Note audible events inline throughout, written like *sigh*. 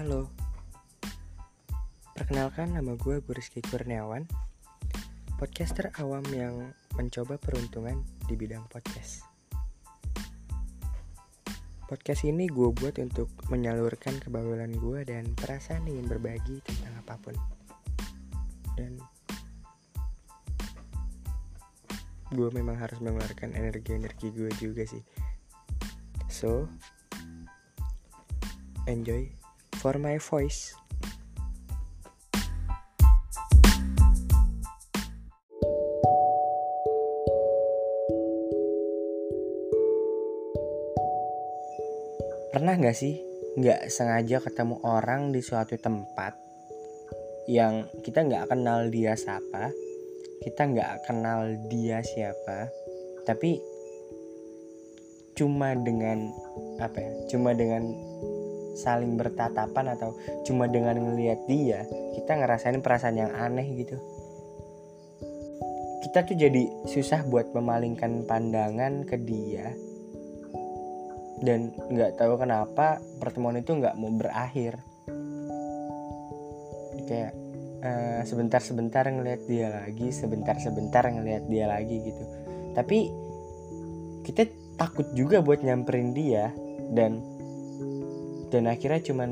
Halo. Perkenalkan nama gue Rizky Kurniawan Podcaster awam yang mencoba peruntungan di bidang podcast. Podcast ini gue buat untuk menyalurkan kebawulan gue dan perasaan ingin berbagi tentang apa pun. Dan gue memang harus mengeluarkan energi-energi gue juga sih. So, enjoy for my voice. Pernah gak sih nggak sengaja ketemu orang di suatu tempat yang kita nggak kenal dia siapa, kita nggak kenal dia siapa, tapi cuma dengan apa ya, cuma dengan saling bertatapan atau cuma dengan ngelihat dia kita ngerasain perasaan yang aneh gitu. Kita tuh jadi susah buat memalingkan pandangan ke dia dan nggak tahu kenapa pertemuan itu nggak mau berakhir. Kayak uh, sebentar-sebentar ngelihat dia lagi sebentar-sebentar ngelihat dia lagi gitu. Tapi kita takut juga buat nyamperin dia dan dan akhirnya cuman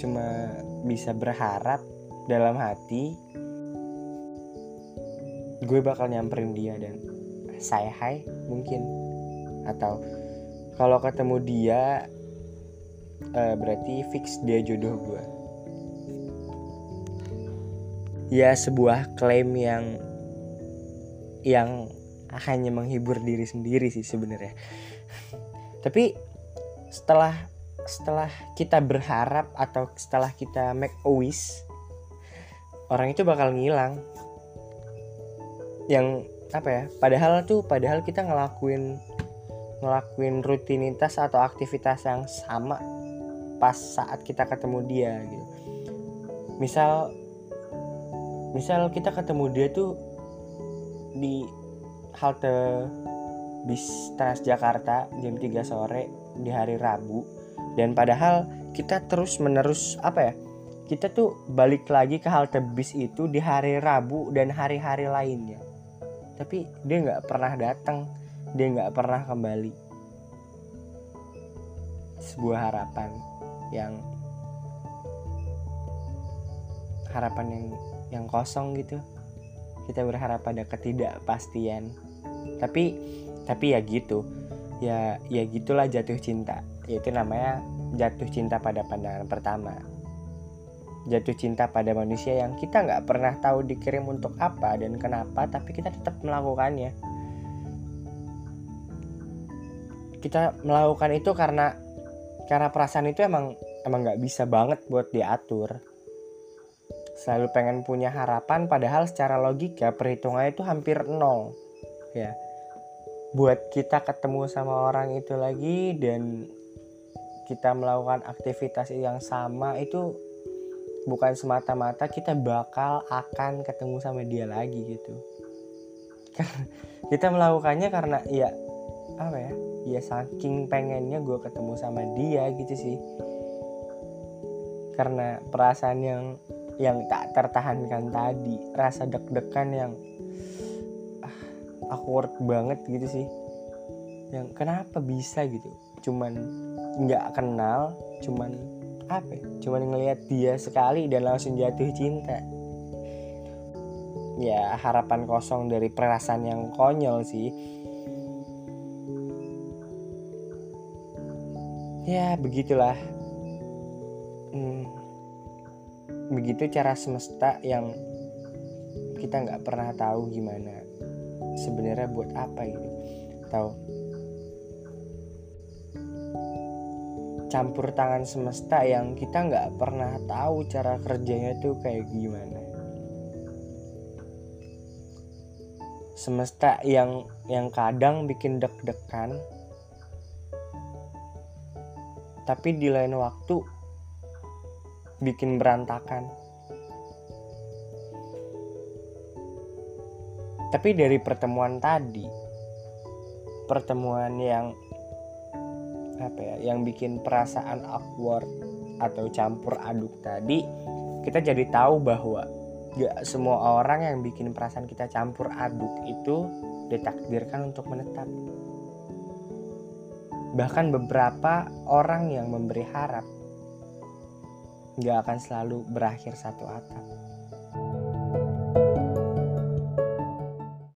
cuma bisa berharap dalam hati gue bakal nyamperin dia dan saya hai mungkin. Atau kalau ketemu dia uh, berarti fix dia jodoh gue ya sebuah klaim yang yang hanya menghibur diri sendiri sih sebenarnya. Tapi setelah setelah kita berharap atau setelah kita make a wish orang itu bakal ngilang. Yang apa ya padahal tuh padahal kita ngelakuin ngelakuin rutinitas atau aktivitas yang sama pas saat kita ketemu dia gitu. Misal misal kita ketemu dia tuh di halte bis Transjakarta jam 3 sore di hari Rabu. Dan padahal kita terus menerus apa ya kita tuh balik lagi ke halte bis itu di hari Rabu dan hari-hari lainnya. Tapi dia nggak pernah datang dia nggak pernah kembali. Sebuah harapan yang harapan yang yang kosong gitu. Kita berharap pada ketidakpastian. Tapi tapi ya gitu. Ya ya gitulah jatuh cinta. Yaitu namanya jatuh cinta pada pandangan pertama. Jatuh cinta pada manusia yang kita nggak pernah tahu dikirim untuk apa dan kenapa tapi kita tetap melakukannya. Kita melakukan itu karena karena perasaan itu emang emang nggak bisa banget buat diatur. Selalu pengen punya harapan padahal secara logika perhitungannya itu hampir nol. Ya buat kita ketemu sama orang itu lagi dan kita melakukan aktivitas yang sama itu bukan semata-mata kita bakal akan ketemu sama dia lagi gitu. *laughs* Kita melakukannya karena ya apa ya ya saking pengennya gue ketemu sama dia gitu sih. Karena perasaan yang yang tak tertahankan tadi rasa deg-degan yang awkward banget gitu sih. Yang kenapa bisa gitu? Cuman nggak kenal cuman apa ya? cuman ngelihat dia sekali dan langsung jatuh cinta. Ya harapan kosong dari perasaan yang konyol sih. Ya begitulah. Hmm, begitu cara semesta yang kita nggak pernah tahu gimana sebenarnya buat apa gitu. Tahu? Campur tangan semesta yang kita nggak pernah tahu cara kerjanya tuh kayak gimana. Semesta yang yang kadang bikin deg-degan tapi di lain waktu bikin berantakan Tapi dari pertemuan tadi, pertemuan yang apa ya yang bikin perasaan awkward atau campur aduk tadi kita jadi tahu bahwa gak semua orang yang bikin perasaan kita campur aduk itu ditakdirkan untuk menetap. Bahkan beberapa orang yang memberi harap gak akan selalu berakhir satu atap